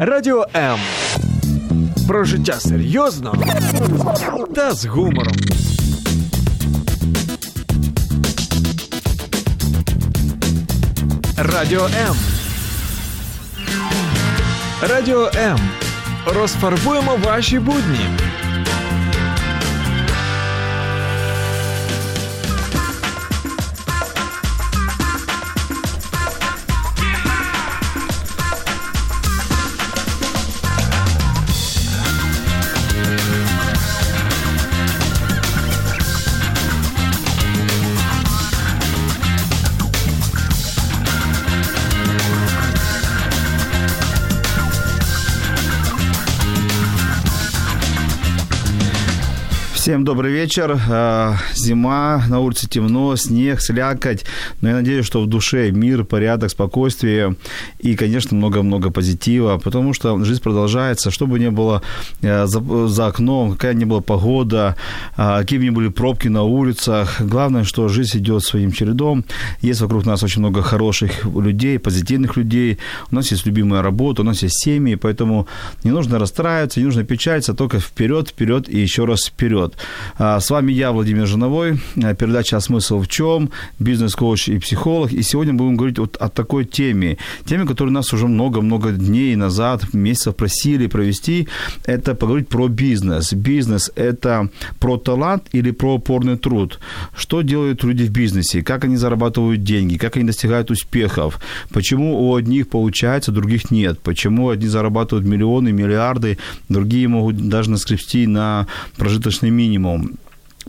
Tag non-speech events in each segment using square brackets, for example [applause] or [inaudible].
Радіо М. Про життя серйозно та з гумором. Радіо М. Радіо М. Розфарбуємо ваші будні. Всем добрый вечер. А, Зима, на улице темно, снег, слякоть. Но я надеюсь, что в душе мир, порядок, спокойствие и, конечно, много-много позитива, потому что жизнь продолжается. Что бы ни было э, за, за окном, какая ни была погода, а, какие бы ни были пробки на улицах, главное, что жизнь идет своим чередом. Есть вокруг нас очень много хороших людей, позитивных людей. У нас есть любимая работа, у нас есть семьи, поэтому не нужно расстраиваться, не нужно печалиться, только вперед, вперед и еще раз вперед. А, С вами я, Владимир Жиновой, а, передача «А смысл в чем?», бизнес-коуч и психолог. И сегодня будем говорить вот о такой теме, теме, которую нас уже много-много дней назад, месяцев просили провести. Это поговорить про бизнес. Бизнес – это про талант или про упорный труд? Что делают люди в бизнесе? Как они зарабатывают деньги? Как они достигают успехов? Почему у одних получается, у других нет? Почему одни зарабатывают миллионы, миллиарды, другие могут даже наскрести на прожиточный минимум?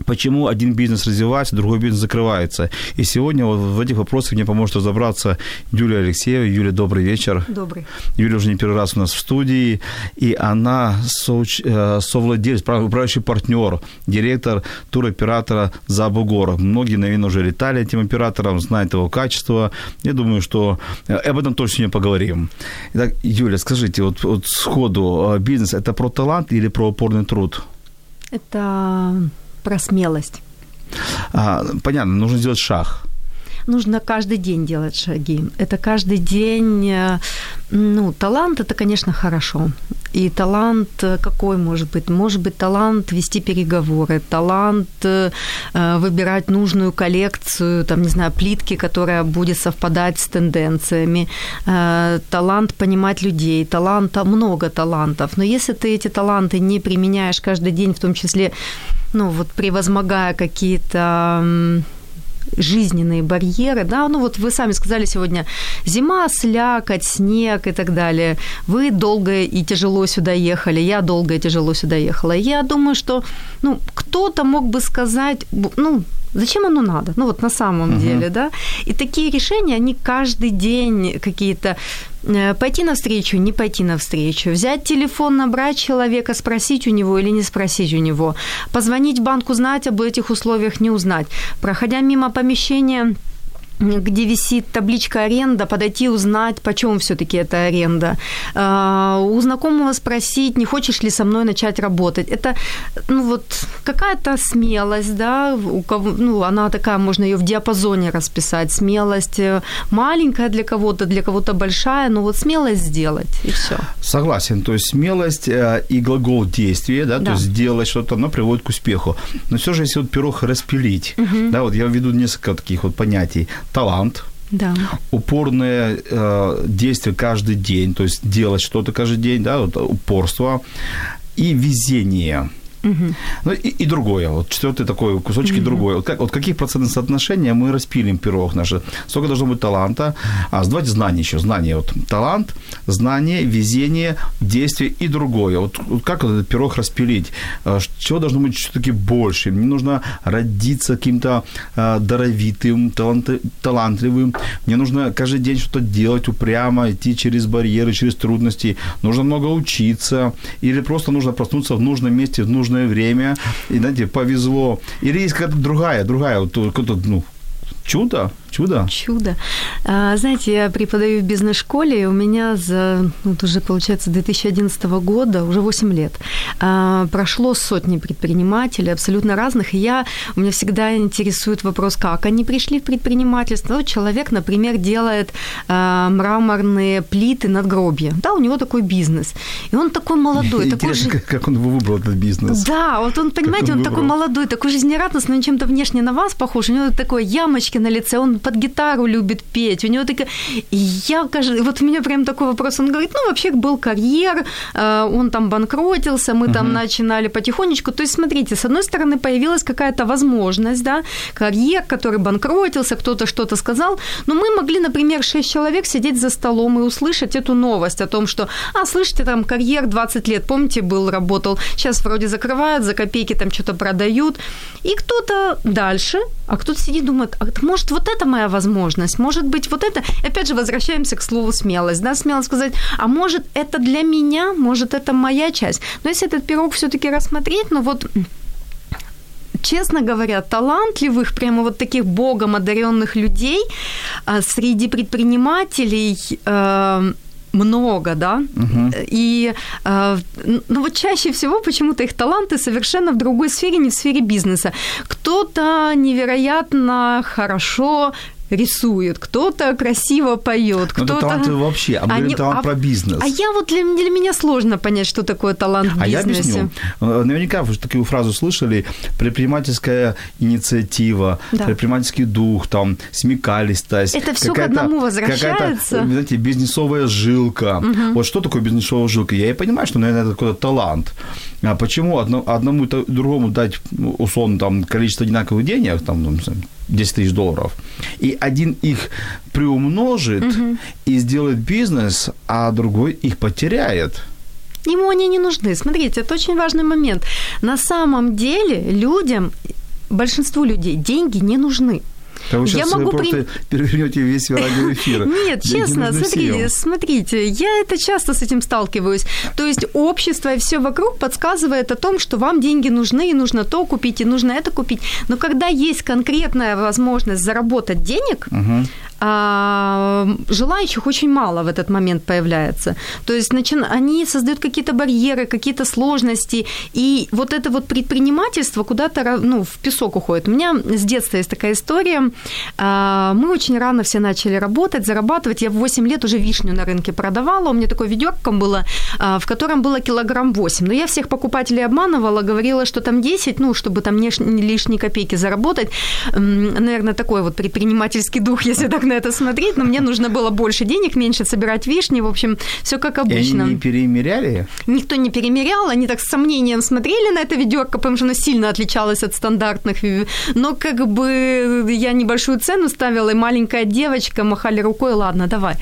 Почему один бизнес развивается, другой бизнес закрывается? И сегодня вот в этих вопросах мне поможет разобраться Юлия Алексеева. Юлия, добрый вечер. Добрый. Юлия уже не первый раз у нас в студии, и она соуч, э, совладелец, управляющий партнер, директор туроператора «Забугор». Многие, наверное, уже летали этим оператором, знают его качество. Я думаю, что э, об этом точно сегодня поговорим. Итак, Юля, скажите, вот, вот сходу, э, бизнес – это про талант или про упорный труд? Это про смелость. А, понятно, нужно сделать шаг. Нужно каждый день делать шаги. Это каждый день, э, ну, талант это, конечно, хорошо. И талант э, какой может быть? Может быть талант вести переговоры, талант э, выбирать нужную коллекцию, там, не знаю, плитки, которая будет совпадать с тенденциями, талант понимать людей, таланта, много талантов. Но если ты эти таланты не применяешь каждый день, в том числе, ну, вот превозмогая какие-то жизненные барьеры, да, ну вот вы сами сказали сегодня, зима, слякоть, снег и так далее. Вы долго и тяжело сюда ехали, я долго и тяжело сюда ехала. Я думаю, что, ну, кто-то мог бы сказать, ну, Зачем оно надо? Ну вот на самом uh-huh. деле, да. И такие решения, они каждый день какие-то пойти навстречу, не пойти навстречу, взять телефон, набрать человека, спросить у него или не спросить у него, позвонить в банк, узнать об этих условиях, не узнать, проходя мимо помещения где висит табличка аренда, подойти узнать, почем все-таки эта аренда. А, у знакомого спросить, не хочешь ли со мной начать работать. Это, ну вот, какая-то смелость, да, у кого, ну, она такая, можно ее в диапазоне расписать. Смелость э, маленькая для кого-то, для кого-то большая, но вот смелость сделать, и все. Согласен, то есть смелость э, и глагол действия, да, да, то есть сделать что-то, оно приводит к успеху. Но все же, если вот пирог распилить, угу. да, вот я введу несколько таких вот понятий талант, да. упорное э, действие каждый день, то есть делать что-то каждый день, да, вот упорство и везение. Угу. Ну и, и другое, вот четвертый такой кусочек угу. другое. Вот, как, вот каких процентных соотношений мы распилим пирог наш? Сколько должно быть таланта? А, давайте знания еще, знания. Вот талант, знание, везение, действие и другое. Вот, вот как вот этот пирог распилить? А, чего должно быть все-таки больше? Мне нужно родиться каким-то а, даровитым, талант, талантливым. Мне нужно каждый день что-то делать упрямо, идти через барьеры, через трудности. Нужно много учиться. Или просто нужно проснуться в нужном месте, в нужном нужное время, и, знаете, повезло. Или есть какая-то другая, другая, вот, ну, чудо, Чудо? Чудо. А, знаете, я преподаю в бизнес-школе, и у меня за, вот уже, получается, 2011 года, уже 8 лет, а, прошло сотни предпринимателей, абсолютно разных, и я, у меня всегда интересует вопрос, как они пришли в предпринимательство. Вот человек, например, делает а, мраморные плиты надгробья, да, у него такой бизнес, и он такой молодой. [laughs] Интересно, такой же... как, он выбрал этот бизнес. Да, вот он, понимаете, он он, такой молодой, такой жизнерадостный, он чем-то внешне на вас похож, у него такой ямочки на лице, он под гитару любит петь, у него такая... И я, кажется, вот у меня прям такой вопрос, он говорит, ну, вообще был карьер, э, он там банкротился, мы там начинали потихонечку, то есть, смотрите, с одной стороны, появилась какая-то возможность, да, карьер, который банкротился, кто-то что-то сказал, но мы могли, например, 6 человек сидеть за столом и услышать эту новость о том, что, а, слышите, там карьер 20 лет, помните, был, работал, сейчас вроде закрывают, за копейки там что-то продают, и кто-то дальше, а кто-то сидит думает, а может вот это моя возможность, может быть вот это, опять же возвращаемся к слову смелость, да, смело сказать, а может это для меня, может это моя часть, но если этот пирог все-таки рассмотреть, ну вот честно говоря, талантливых, прямо вот таких богом одаренных людей а, среди предпринимателей э, много, да, и э, ну вот чаще всего почему-то их таланты совершенно в другой сфере, не в сфере бизнеса. Кто-то невероятно хорошо рисует, кто-то красиво поет, Ну, кто-то... это таланты вообще, а мы говорим Они- талант а- про бизнес. А я вот для, для меня сложно понять, что такое талант в А я бизнесе. объясню. Э, Наверняка вы же такую фразу слышали. Предпринимательская инициатива, Да. предпринимательский дух, там, смекалистость. Это всё к одному возвращается. Какая-то, вы знаете, бизнесовая жилка. Вот что такое бизнесовая жилка? Я и понимаю, что, наверное, это какой-то талант. А почему одно- одному и другому дать, ну, условно, там, количество одинаковых денег, там, ну, 10 тысяч долларов, и один их приумножит и сделает бизнес, а другой их потеряет. Ему они не нужны. Смотрите, это очень важный момент. На самом деле людям, большинству людей деньги не нужны. Да вы Я могу просто при- перевернете весь радиоэфир. [laughs] Нет, честно, смотрите, я это часто с этим сталкиваюсь. То есть общество и все вокруг подсказывает о том, что вам деньги нужны, и нужно то купить, и нужно это купить. Но когда есть конкретная возможность заработать денег, а, желающих очень мало в этот момент появляется. То есть начи- они создают какие-то барьеры, какие-то сложности, и вот это вот предпринимательство куда-то ну, в песок уходит. У меня с детства есть такая история. А, Мы очень рано все начали работать, зарабатывать. Я в 8 лет уже вишню на рынке продавала. У меня такое ведерко было, а, в котором было килограмм 8. Но я всех покупателей обманывала, говорила, что там 10, ну, чтобы там лишние копейки заработать. Наверное, такой вот предпринимательский дух, [laughs] если так на это смотреть. Но мне нужно было больше денег, меньше собирать вишни. В общем, все как И обычно. они не перемеряли? Никто не перемерял, они так с сомнением смотрели на это ведерко, потому что оно сильно отличалось от стандартных. Но как бы я небольшую цену ставила, и маленькая девочка махали рукой, ладно, давай.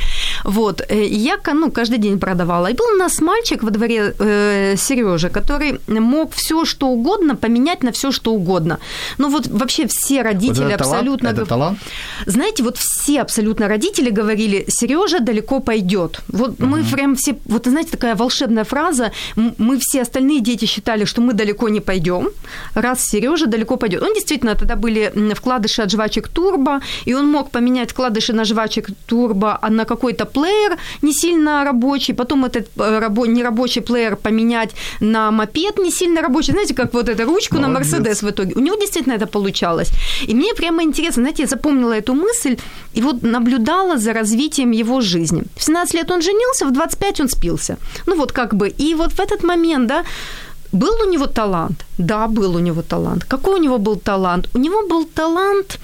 Вот. э, и Я ну, каждый день продавала. И был у нас мальчик во дворе э, Сережа, который мог все что угодно поменять на все что угодно. Ну вот вообще все Вот родители это талант? абсолютно... Это талант? Знаете, вот все абсолютно родители говорили, Сережа далеко пойдет. Вот мы прям все, вот знаете, такая волшебная фраза, мы все остальные дети считали, что мы далеко не пойдем, раз Сережа далеко пойдет. Он действительно, тогда были вкладыши от жвачек Турбо, и он мог поменять вкладыши на жвачек Турбо а на какой-то плеер не сильно рабочий, потом этот э, рабо- нерабочий плеер поменять на мопед не сильно рабочий. Знаете, как вот эту ручку на Молодец. Мерседес в итоге. У него действительно это получалось. И мне прямо интересно, знаете, я запомнила эту мысль и вот наблюдала за развитием его жизни. В 17 лет он женился, в 25 он спился. Ну вот как бы. И вот в этот момент, да, был у него талант? Да, был у него талант. Какой у него был талант? У него был талант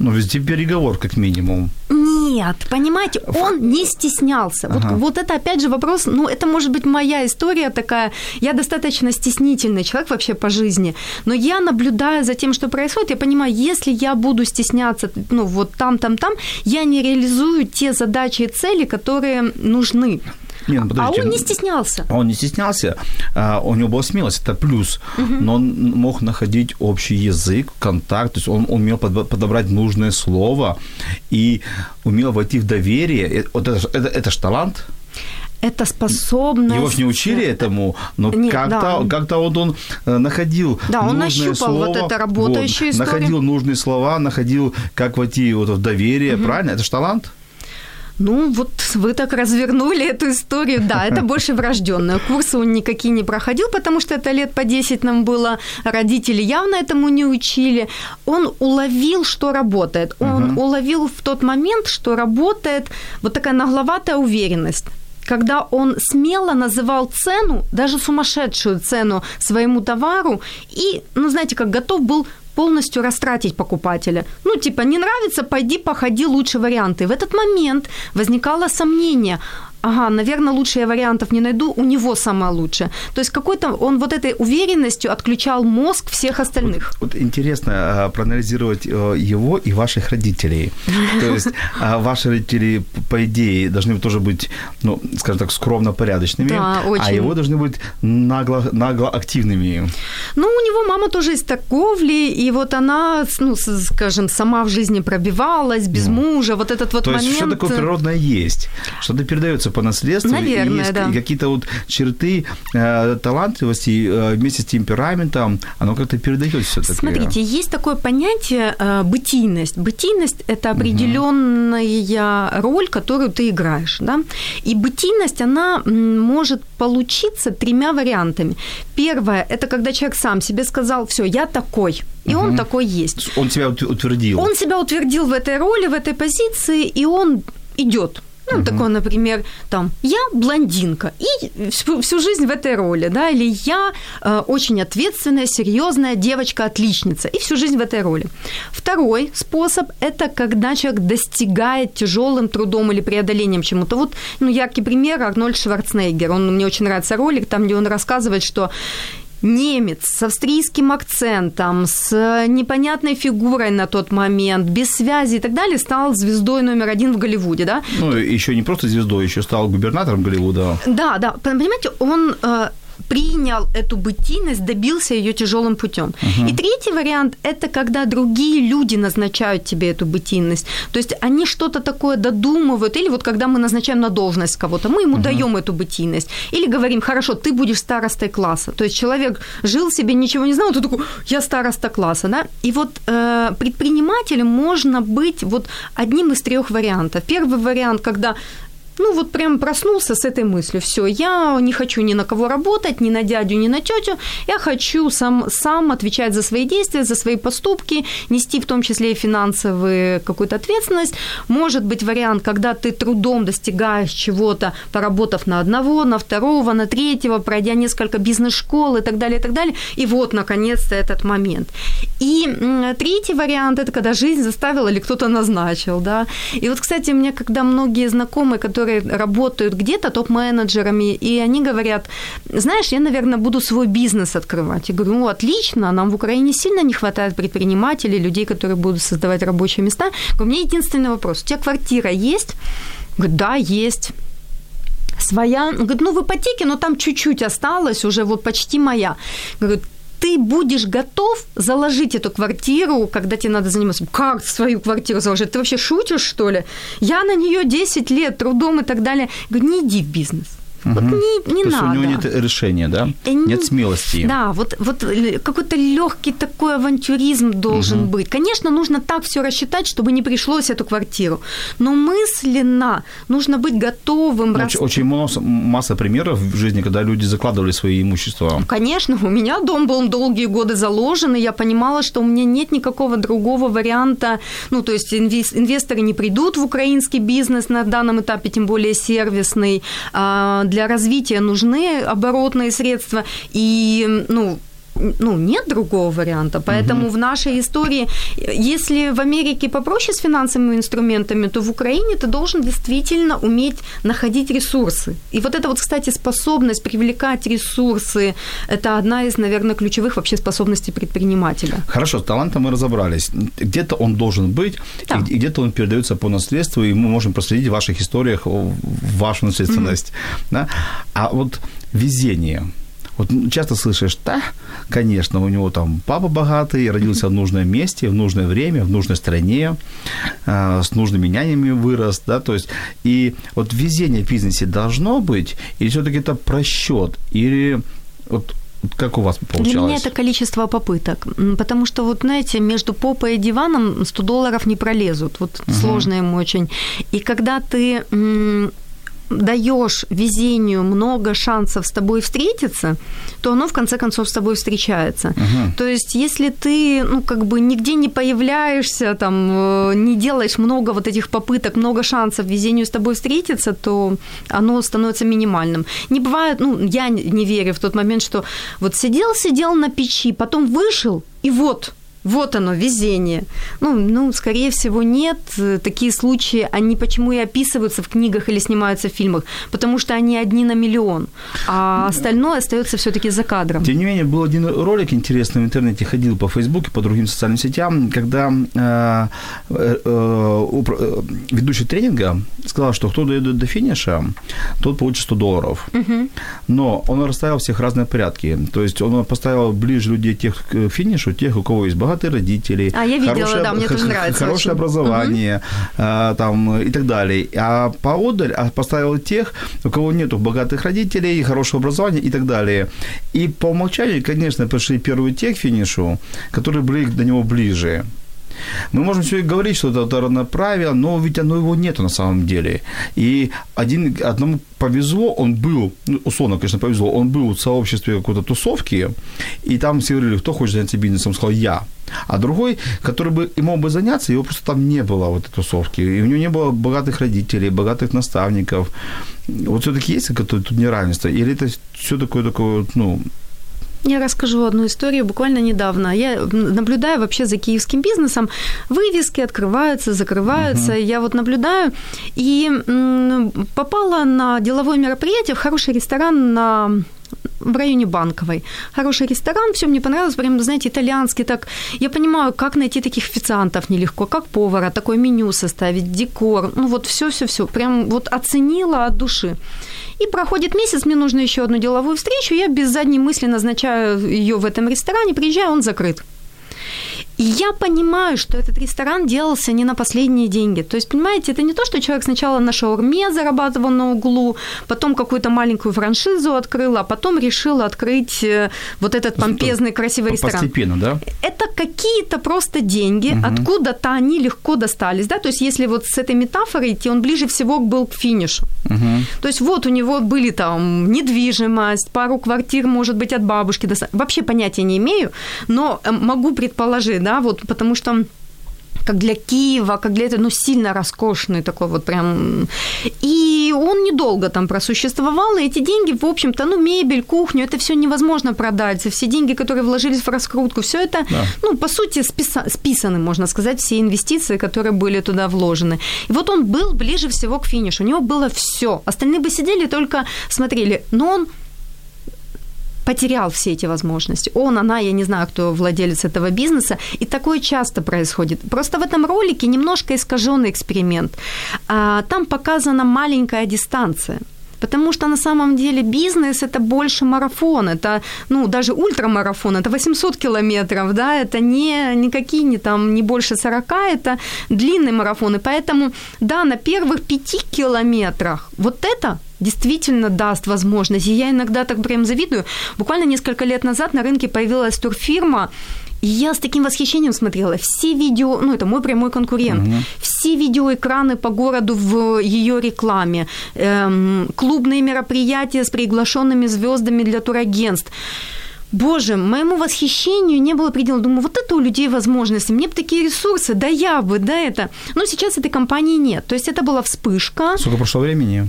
Ну, везде переговор, как минимум. нет, понимаете, он не стеснялся. Вот, Ага. вот это опять же вопрос, ну, это может быть моя история такая. Я достаточно стеснительный человек вообще по жизни, но я наблюдая за тем, что происходит, я понимаю, если я буду стесняться, ну, вот там, там, там, я не реализую те задачи и цели, которые нужны. Не, ну, а он не стеснялся. Он не стеснялся, а, у него была смелость, это плюс, но он мог находить общий язык, контакт, то есть он умел подобрать нужное слово и умел войти в доверие. Э, Вот это, это, это ж талант. это способность... Его ж не учили этому, но Не, как-то, да. как-то вот он э, находил Да, он нащупал слово, вот это работающую историю. Находил нужные слова, находил, как войти вот в доверие, правильно? Это же талант? Ну, вот вы так развернули эту историю. Да, это больше врожденное. Курсы он никакие не проходил, потому что это лет по 10 нам было. Родители явно этому не учили. Он уловил, что работает. Он уловил в тот момент, что работает вот такая нагловатая уверенность когда он смело называл цену, даже сумасшедшую цену своему товару, и, ну, знаете, как готов был полностью растратить покупателя. Ну, типа, не нравится, пойди походи, лучше варианты. В этот момент возникало сомнение, ага, наверное, лучше я вариантов не найду, у него самое лучшее. То есть какой-то он вот этой уверенностью отключал мозг всех остальных. Вот, вот интересно а, проанализировать э, его и ваших родителей. То есть а, ваши родители, по идее, должны тоже быть, ну, скажем так, скромно порядочными, Да, а очень. его должны быть нагло, нагло активными. Ну, у него мама тоже из торговли, и вот она, ну, скажем, сама в жизни пробивалась, без мужа, вот этот вот То момент... есть что такое природное есть? Что-то передается по наследству. и Наверное, есть да. и какие-то вот черты э, талантливости э, вместе с темпераментом, оно как-то передается все-таки. Смотрите, есть такое понятие э, бытийность. Бытийность – это определенная роль, которую ты играешь. Да? И бытийность, она может получиться тремя вариантами. Первое – это когда человек сам себе сказал, все, я такой, и он такой есть. Он себя ут- утвердил. Он себя утвердил в этой роли, в этой позиции, и он идет. Ну, такой, например, там, я блондинка, и всю, всю жизнь в этой роли, да, или я э, очень ответственная, серьезная девочка-отличница, и всю жизнь в этой роли. Второй способ – это когда человек достигает тяжелым трудом или преодолением чему-то. Вот, ну, яркий пример – Арнольд Шварценеггер. Он, мне очень нравится ролик, там, где он рассказывает, что немец с австрийским акцентом, с непонятной фигурой на тот момент, без связи и так далее, стал звездой номер один в Голливуде, да? Ну, еще не просто звездой, еще стал губернатором Голливуда. Да, да, понимаете, он э, принял эту бытийность, добился ее тяжелым путем. И третий вариант – это когда другие люди назначают тебе эту бытийность. То есть они что-то такое додумывают, или вот когда мы назначаем на должность кого-то, мы ему даем эту бытийность. Или говорим, хорошо, ты будешь старостой класса. То есть человек жил себе, ничего не знал, ты такой, я староста класса, да? И вот э, предпринимателем можно быть вот одним из трех вариантов. Первый вариант, когда ну вот прям проснулся с этой мыслью. Все, я не хочу ни на кого работать, ни на дядю, ни на тетю. Я хочу сам, сам отвечать за свои действия, за свои поступки, нести в том числе и финансовую какую-то ответственность. Может быть вариант, когда ты трудом достигаешь чего-то, поработав на одного, на второго, на третьего, пройдя несколько бизнес-школ и так далее, и так далее. И вот, наконец-то, этот момент. И третий вариант – это когда жизнь заставила или кто-то назначил, да. И вот, кстати, у меня когда многие знакомые, которые работают где-то топ-менеджерами, и они говорят, знаешь, я, наверное, буду свой бизнес открывать. Я говорю, ну, отлично, нам в Украине сильно не хватает предпринимателей, людей, которые будут создавать рабочие места. У меня единственный вопрос, у тебя квартира есть? Говорит, да, есть своя. Говорит, ну в ипотеке, но там чуть-чуть осталось, уже вот почти моя. Говорит, ты будешь готов заложить эту квартиру, когда тебе надо заниматься? Как свою квартиру заложить? Ты вообще шутишь, что ли? Я на нее 10 лет трудом и так далее. Говорю, не иди в бизнес. Вот не, не То есть надо. у него нет решения, да? Не- Нет смелости. Да, вот, вот какой-то легкий такой авантюризм должен быть. Конечно, нужно так все рассчитать, чтобы не пришлось эту квартиру. Но мысленно нужно быть готовым. Ну, рас- Очень, очень мас- масса примеров в жизни, когда люди закладывали свои имущества. Конечно, у меня дом был долгие годы заложен, и я понимала, что у меня нет никакого другого варианта. Ну, то есть инвес- инвесторы не придут в украинский бизнес на данном этапе, тем более сервисный. Для развития нужны оборотные средства. И, ну, ну, нет другого варианта. Поэтому в нашей истории, если в Америке попроще с финансовыми инструментами, то в Украине ты должен действительно уметь находить ресурсы. И вот это вот, кстати, способность привлекать ресурсы, это одна из, наверное, ключевых вообще способностей предпринимателя. Хорошо, с талантом мы разобрались. Где-то он должен быть, Да. и, где-то он передается по наследству, и мы можем проследить в ваших историях вашу наследственность. Да? А вот везение. Вот часто слышишь, да, конечно, у него там папа богатый, родился в нужном месте, в нужное время, в нужной стране, э, с нужными нянями вырос, да, то есть, и вот везение в бизнесе должно быть, или все-таки это просчет, или вот как у вас получалось? Для меня это количество попыток. Потому что, вот знаете, между попой и диваном 100 долларов не пролезут. Вот угу. сложно им очень. И когда ты даешь везению много шансов с тобой встретиться, то оно в конце концов с тобой встречается. Uh-huh. То есть, если ты, ну, как бы нигде не появляешься, там, э, не делаешь много вот этих попыток, много шансов везению с тобой встретиться, то оно становится минимальным. Не бывает, ну, я не верю в тот момент, что вот сидел, сидел на печи, потом вышел, и вот вот оно, везение. Ну, ну, скорее всего, нет. Такие случаи, они почему и описываются в книгах или снимаются в фильмах? Потому что они одни на миллион, а остальное остается все-таки за кадром. Тем не менее, был один ролик интересный в интернете, ходил по Фейсбуку, по другим социальным сетям, когда э, э, э, ведущий тренинга сказал, что кто дойдет до финиша, тот получит 100 долларов. Угу. Но он расставил всех разные порядки. То есть он поставил ближе людей тех к финишу, тех, у кого есть богатство, богатые родители. А я видела, хорошее, да, мне тоже нравится. Хорошее очень. образование угу. а, там, и так далее. А поодаль а поставил тех, у кого нету богатых родителей, хорошего образования и так далее. И по умолчанию, конечно, пришли первые те к финишу, которые были до него ближе. Мы можем все и говорить, что это равноправие, но ведь оно его нету на самом деле. И один, одному повезло, он был, ну, условно, конечно, повезло, он был в сообществе какой-то тусовки, и там все говорили, кто хочет заняться бизнесом, он сказал, я. А другой, который бы и мог бы заняться, его просто там не было, вот этой тусовки. И у него не было богатых родителей, богатых наставников. Вот все-таки есть какое-то тут неравенство? Или это все такое, такое, ну, я расскажу одну историю буквально недавно. Я наблюдаю вообще за киевским бизнесом. Вывески открываются, закрываются. Uh-huh. Я вот наблюдаю и попала на деловое мероприятие в хороший ресторан на в районе Банковой. Хороший ресторан, все мне понравилось, прям, знаете, итальянский, так. Я понимаю, как найти таких официантов нелегко, как повара, такое меню составить, декор, ну вот все-все-все, прям вот оценила от души. И проходит месяц, мне нужно еще одну деловую встречу, я без задней мысли назначаю ее в этом ресторане, приезжаю, он закрыт. И я понимаю, что этот ресторан делался не на последние деньги. То есть, понимаете, это не то, что человек сначала на шаурме зарабатывал на углу, потом какую-то маленькую франшизу открыл, а потом решил открыть э, вот этот помпезный, красивый ресторан. Постепенно, да? Это какие-то просто деньги, угу. откуда-то они легко достались, да, то есть если вот с этой метафорой идти, он ближе всего был к финишу. Угу. То есть вот у него были там недвижимость, пару квартир, может быть, от бабушки. Вообще понятия не имею, но э, могу предположить, да, да, вот потому что как для Киева, как для этого, ну, сильно роскошный такой вот прям. И он недолго там просуществовал, и эти деньги, в общем-то, ну, мебель, кухню, это все невозможно продать. Все деньги, которые вложились в раскрутку, все это, да. ну, по сути, списа- списаны, можно сказать, все инвестиции, которые были туда вложены. И вот он был ближе всего к финишу, у него было все. Остальные бы сидели только смотрели, но он потерял все эти возможности. Он, она, я не знаю, кто владелец этого бизнеса. И такое часто происходит. Просто в этом ролике немножко искаженный эксперимент. А, там показана маленькая дистанция. Потому что на самом деле бизнес это больше марафон, это, ну, даже ультрамарафон, это 800 километров, да, это не, никакие не там, не больше 40, это длинный марафон. И поэтому, да, на первых пяти километрах вот это действительно даст возможность. И я иногда так прям завидую. Буквально несколько лет назад на рынке появилась турфирма, и я с таким восхищением смотрела все видео, ну это мой прямой конкурент, угу. все видеоэкраны по городу в ее рекламе, эм, клубные мероприятия с приглашенными звездами для турагентств. Боже, моему восхищению не было предела. Думаю, вот это у людей возможности. Мне бы такие ресурсы, да я бы, да это. Но сейчас этой компании нет. То есть это была вспышка. Сколько прошло времени?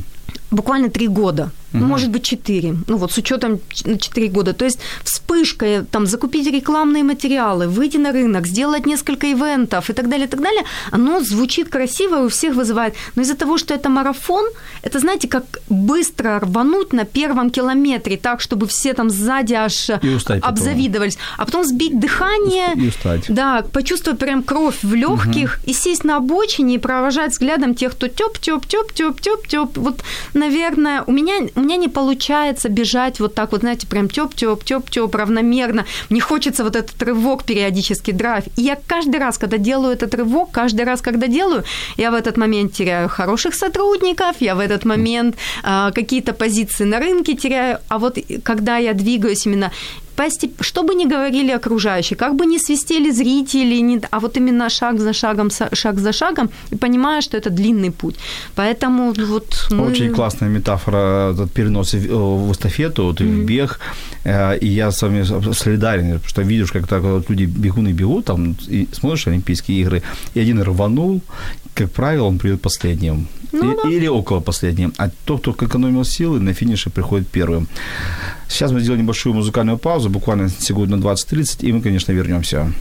Буквально три года, угу. может быть, четыре, ну вот с учетом четыре года. То есть вспышка, там, закупить рекламные материалы, выйти на рынок, сделать несколько ивентов и так далее, и так далее, оно звучит красиво и у всех вызывает. Но из-за того, что это марафон, это, знаете, как быстро рвануть на первом километре так, чтобы все там сзади аж обзавидовались, потом. а потом сбить дыхание, и устать. да, почувствовать прям кровь в легких угу. и сесть на обочине и провожать взглядом тех, кто тёп, тёп, тёп, тёп, тёп, тёп. Вот наверное, у меня, у меня не получается бежать вот так вот, знаете, прям тёп-тёп, тёп-тёп, равномерно. Мне хочется вот этот рывок периодически, драйв. И я каждый раз, когда делаю этот рывок, каждый раз, когда делаю, я в этот момент теряю хороших сотрудников, я в этот момент э, какие-то позиции на рынке теряю. А вот когда я двигаюсь именно постеп... что бы ни говорили окружающие, как бы ни свистели зрители, не... а вот именно шаг за шагом, шаг за шагом, и понимаю, что это длинный путь. Поэтому вот мы... Очень классная метафора, этот перенос в эстафету, вот, mm-hmm. в бег, э, и я с вами солидарен, потому что видишь, как так вот люди бегуны бегут, там, и смотришь Олимпийские игры, и один рванул, как правило, он придет последним. Ну, да. Или около последним. А тот, кто экономил силы, на финише приходит первым. Сейчас мы сделаем небольшую музыкальную паузу, буквально секунд на 20-30, и мы, конечно, вернемся.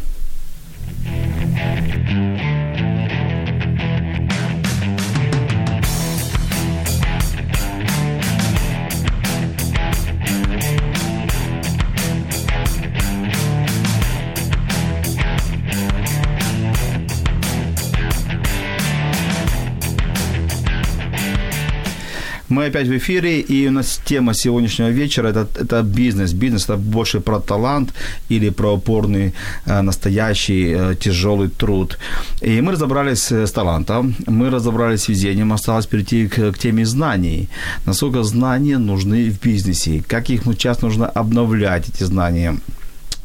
Мы опять в эфире, и у нас тема сегодняшнего вечера это, это бизнес. Бизнес это больше про талант или про упорный, э, настоящий, э, тяжелый труд. И мы разобрались с талантом, мы разобрались с везением, осталось перейти к, к теме знаний. Насколько знания нужны в бизнесе, как их сейчас нужно обновлять, эти знания.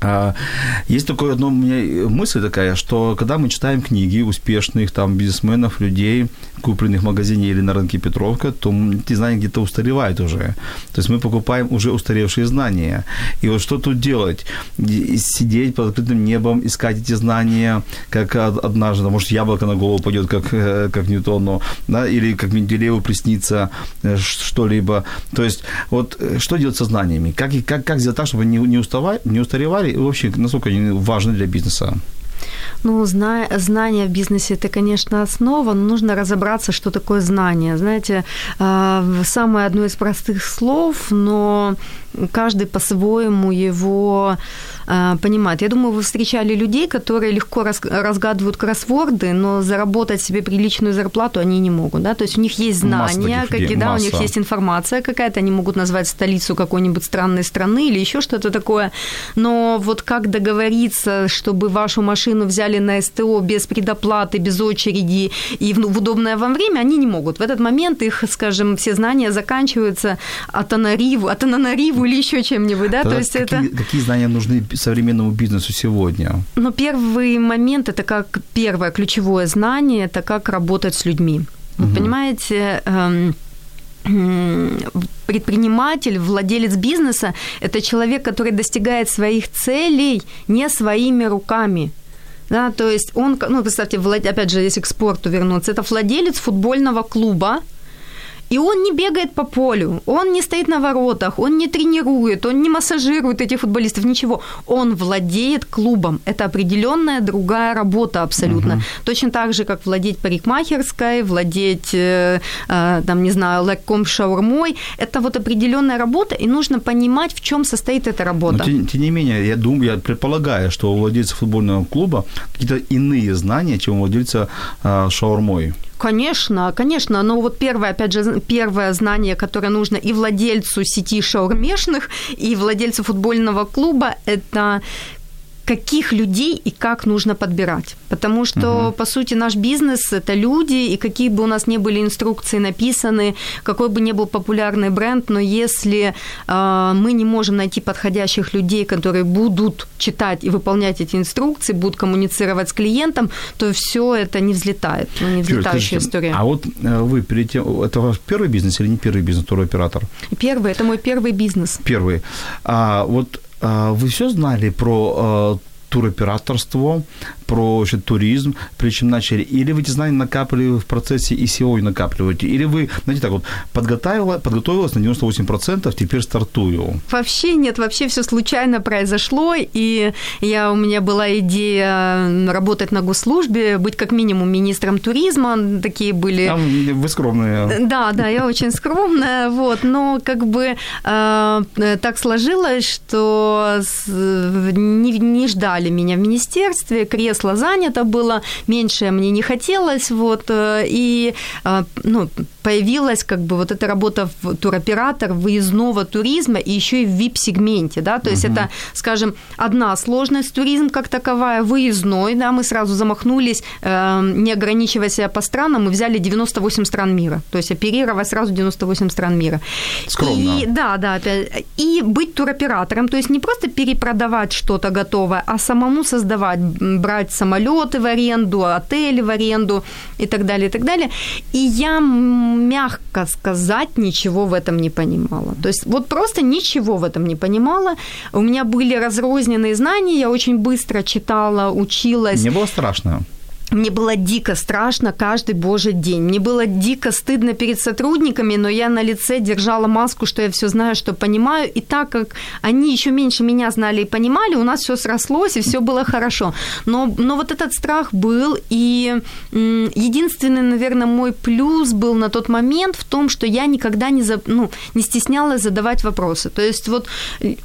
А, есть такое одно у меня мысль такая, что когда мы читаем книги успешных там бизнесменов, людей, купленных в магазине или на рынке Петровка, то эти знания где-то устаревают уже. То есть мы покупаем уже устаревшие знания. И вот что тут делать? Сидеть под открытым небом, искать эти знания, как однажды, может, яблоко на голову пойдет, как, э, как Ньютону, да, или как Менделееву приснится э, что-либо. То есть вот э, что делать со знаниями? Как, как, как сделать так, чтобы не, не, уставать, не устаревали вообще насколько они важны для бизнеса? Ну, зна- знание в бизнесе – это, конечно, основа, но нужно разобраться, что такое знание. Знаете, а, самое одно из простых слов, но каждый по-своему его э, понимает. Я думаю, вы встречали людей, которые легко раз, разгадывают кроссворды, но заработать себе приличную зарплату они не могут. Да? То есть у них есть знания, какие, да, у них есть информация какая-то, они могут назвать столицу какой-нибудь странной страны или еще что-то такое. Но вот как договориться, чтобы вашу машину взяли на СТО без предоплаты, без очереди и в, в удобное вам время, они не могут. В этот момент их, скажем, все знания заканчиваются от анариву, от анариву или еще чем-нибудь, да, Тогда то есть какие, это... Какие знания нужны современному бизнесу сегодня? Ну, первый момент, это как первое ключевое знание, это как работать с людьми. Вы угу. понимаете, эм, предприниматель, владелец бизнеса – это человек, который достигает своих целей не своими руками. Да, то есть он, ну, представьте, опять же, если к спорту вернуться, это владелец футбольного клуба, и он не бегает по полю, он не стоит на воротах, он не тренирует, он не массажирует этих футболистов, ничего. Он владеет клубом. Это определенная другая работа абсолютно. Угу. Точно так же, как владеть парикмахерской, владеть, э, э, там, не знаю, лекком шаурмой. Это вот определенная работа, и нужно понимать, в чем состоит эта работа. Но, тем, тем не менее, я думаю, я предполагаю, что у владельца футбольного клуба какие-то иные знания, чем у владельца э, шаурмой. Конечно, конечно. Но вот первое, опять же, первое знание, которое нужно и владельцу сети шаурмешных, и владельцу футбольного клуба, это каких людей и как нужно подбирать. Потому что, угу. по сути, наш бизнес – это люди, и какие бы у нас ни были инструкции написаны, какой бы ни был популярный бренд, но если э, мы не можем найти подходящих людей, которые будут читать и выполнять эти инструкции, будут коммуницировать с клиентом, то все это не взлетает, ну, не взлетающая Юль, история. А вот э, вы перед тем, это ваш первый бизнес или не первый бизнес, второй оператор? Первый, это мой первый бизнес. Первый. А вот вы все знали про а, туроператорство, про вообще, туризм, причем начали? Или вы эти знания накапливали в процессе и сегодня накапливаете? Или вы, знаете, так вот, подготовила, подготовилась на 98%, теперь стартую? Вообще нет, вообще все случайно произошло, и я, у меня была идея работать на госслужбе, быть как минимум министром туризма, такие были... Там вы скромные. Да, да, я очень скромная, вот, но как бы э, так сложилось, что не, не ждали меня в министерстве, кресло кресло занято было, меньше мне не хотелось, вот, э, и, э, ну, появилась как бы вот эта работа в туроператор выездного туризма и еще и в VIP-сегменте, да, то есть uh-huh. это, скажем, одна сложность туризм как таковая, выездной, да, мы сразу замахнулись, э, не ограничивая себя по странам, мы взяли 98 стран мира, то есть оперировать сразу 98 стран мира. Скромно. И, да, да, опять, и быть туроператором, то есть не просто перепродавать что-то готовое, а самому создавать, брать самолеты в аренду, отели в аренду и так далее, и так далее. И я мягко сказать, ничего в этом не понимала. То есть вот просто ничего в этом не понимала. У меня были разрозненные знания, я очень быстро читала, училась. Не было страшно? Мне было дико страшно каждый божий день. Мне было дико стыдно перед сотрудниками, но я на лице держала маску, что я все знаю, что понимаю. И так как они еще меньше меня знали и понимали, у нас все срослось, и все было хорошо. Но, но вот этот страх был, и единственный, наверное, мой плюс был на тот момент в том, что я никогда не, за, ну, не стеснялась задавать вопросы. То есть вот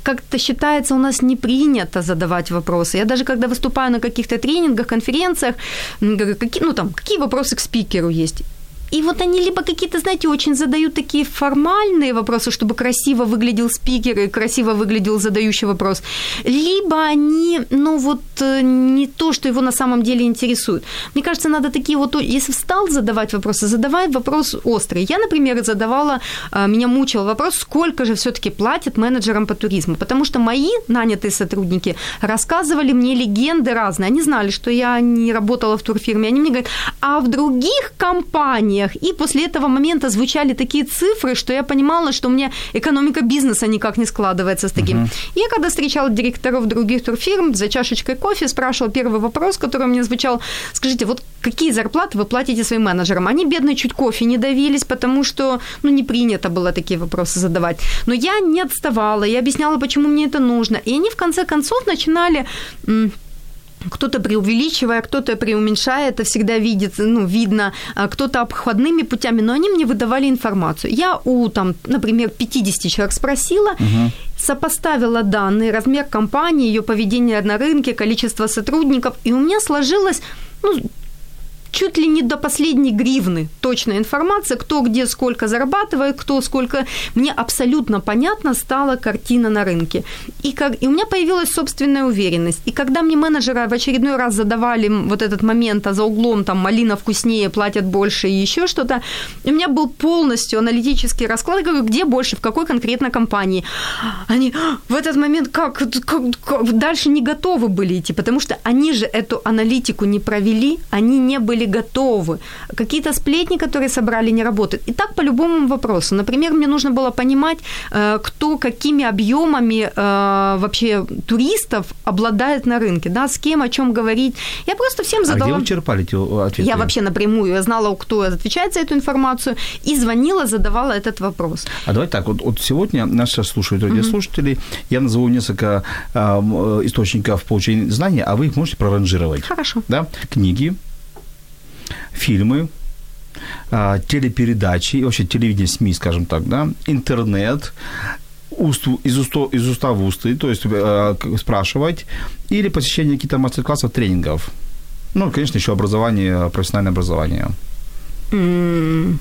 как-то считается, у нас не принято задавать вопросы. Я даже когда выступаю на каких-то тренингах, конференциях, Говорю, какие, ну там, какие вопросы к спикеру есть? И вот они либо какие-то, знаете, очень задают такие формальные вопросы, чтобы красиво выглядел спикер и красиво выглядел задающий вопрос, либо они, ну вот, э, не то, что его на самом деле интересует. Мне кажется, надо такие вот, если встал задавать вопросы, задавай вопрос острый. Я, например, задавала, э, меня мучил вопрос, сколько же все-таки платят менеджерам по туризму, потому что мои нанятые сотрудники рассказывали мне легенды разные. Они знали, что я не работала в турфирме. Они мне говорят, а в других компаниях компаниях. И после этого момента звучали такие цифры, что я понимала, что у меня экономика бизнеса никак не складывается с таким. Uh-huh. Я когда встречала директоров других турфирм за чашечкой кофе, спрашивала первый вопрос, который у меня звучал, скажите, вот какие зарплаты вы платите своим менеджерам? Они, бедные, чуть кофе не давились, потому что, ну, не принято было такие вопросы задавать. Но я не отставала, я объясняла, почему мне это нужно. И они, в конце концов, начинали кто-то преувеличивая, кто-то преуменьшая, это всегда видит, ну, видно, а кто-то обходными путями, но они мне выдавали информацию. Я у, там, например, 50 человек спросила, угу. сопоставила данные, размер компании, ее поведение на рынке, количество сотрудников, и у меня сложилось ну, чуть ли не до последней гривны точная информация, кто где сколько зарабатывает, кто сколько. Мне абсолютно понятно стала картина на рынке. И, как, и у меня появилась собственная уверенность. И когда мне менеджеры в очередной раз задавали вот этот момент, а за углом там малина вкуснее, платят больше и еще что-то, у меня был полностью аналитический расклад, я говорю, где больше, в какой конкретно компании. Они в этот момент как, как, как дальше не готовы были идти, потому что они же эту аналитику не провели, они не были были готовы. Какие-то сплетни, которые собрали, не работают. И так по любому вопросу. Например, мне нужно было понимать, э, кто какими объемами э, вообще туристов обладает на рынке, да, с кем, о чем говорить. Я просто всем задала... А где вы черпали эти ответы? Я вообще напрямую, я знала, кто отвечает за эту информацию, и звонила, задавала этот вопрос. А давай так, вот, вот сегодня нас сейчас слушают радиослушатели, mm-hmm. я назову несколько э, источников получения знаний, а вы их можете проранжировать. Хорошо. Да? Книги, фильмы, а, телепередачи, вообще телевидение, СМИ, скажем так, да, интернет, уст, из, уста, из уста в усты, то есть э, спрашивать, или посещение каких-то мастер-классов, тренингов. Ну, конечно, еще образование, профессиональное образование. Mm.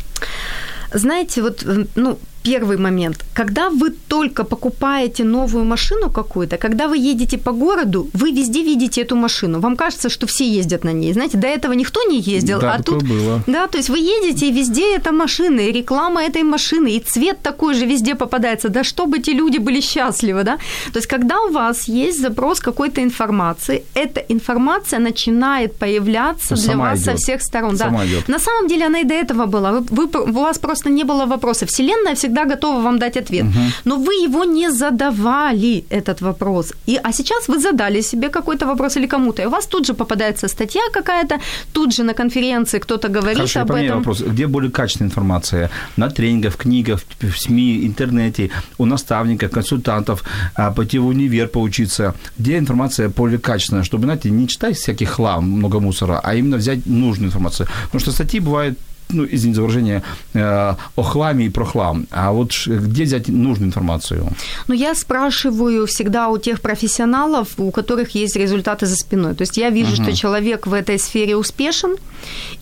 Знаете, вот, ну, первый момент. Когда вы только покупаете новую машину какую-то, когда вы едете по городу, вы везде видите эту машину. Вам кажется, что все ездят на ней. Знаете, до этого никто не ездил, да, а тут... было. Да, то есть вы едете, и везде эта машина, и реклама этой машины, и цвет такой же везде попадается. Да чтобы эти люди были счастливы, да? То есть когда у вас есть запрос какой-то информации, эта информация начинает появляться для Сама вас идёт. со всех сторон. Сама да. идёт. На самом деле она и до этого была. Вы, вы, у вас просто не было вопроса. Вселенная всегда всегда готова вам дать ответ. Угу. Но вы его не задавали, этот вопрос. И, а сейчас вы задали себе какой-то вопрос или кому-то, и у вас тут же попадается статья какая-то, тут же на конференции кто-то говорит Хорошо, об этом. вопрос. Где более качественная информация? На тренингах, в книгах, в СМИ, интернете, у наставников, консультантов, а, пойти в универ поучиться. Где информация более качественная? Чтобы, знаете, не читать всякий хлам, много мусора, а именно взять нужную информацию. Потому что статьи бывают ну, извините за выражение, э, о хламе и про хлам. А вот где взять нужную информацию? Ну, я спрашиваю всегда у тех профессионалов, у которых есть результаты за спиной. То есть я вижу, uh-huh. что человек в этой сфере успешен,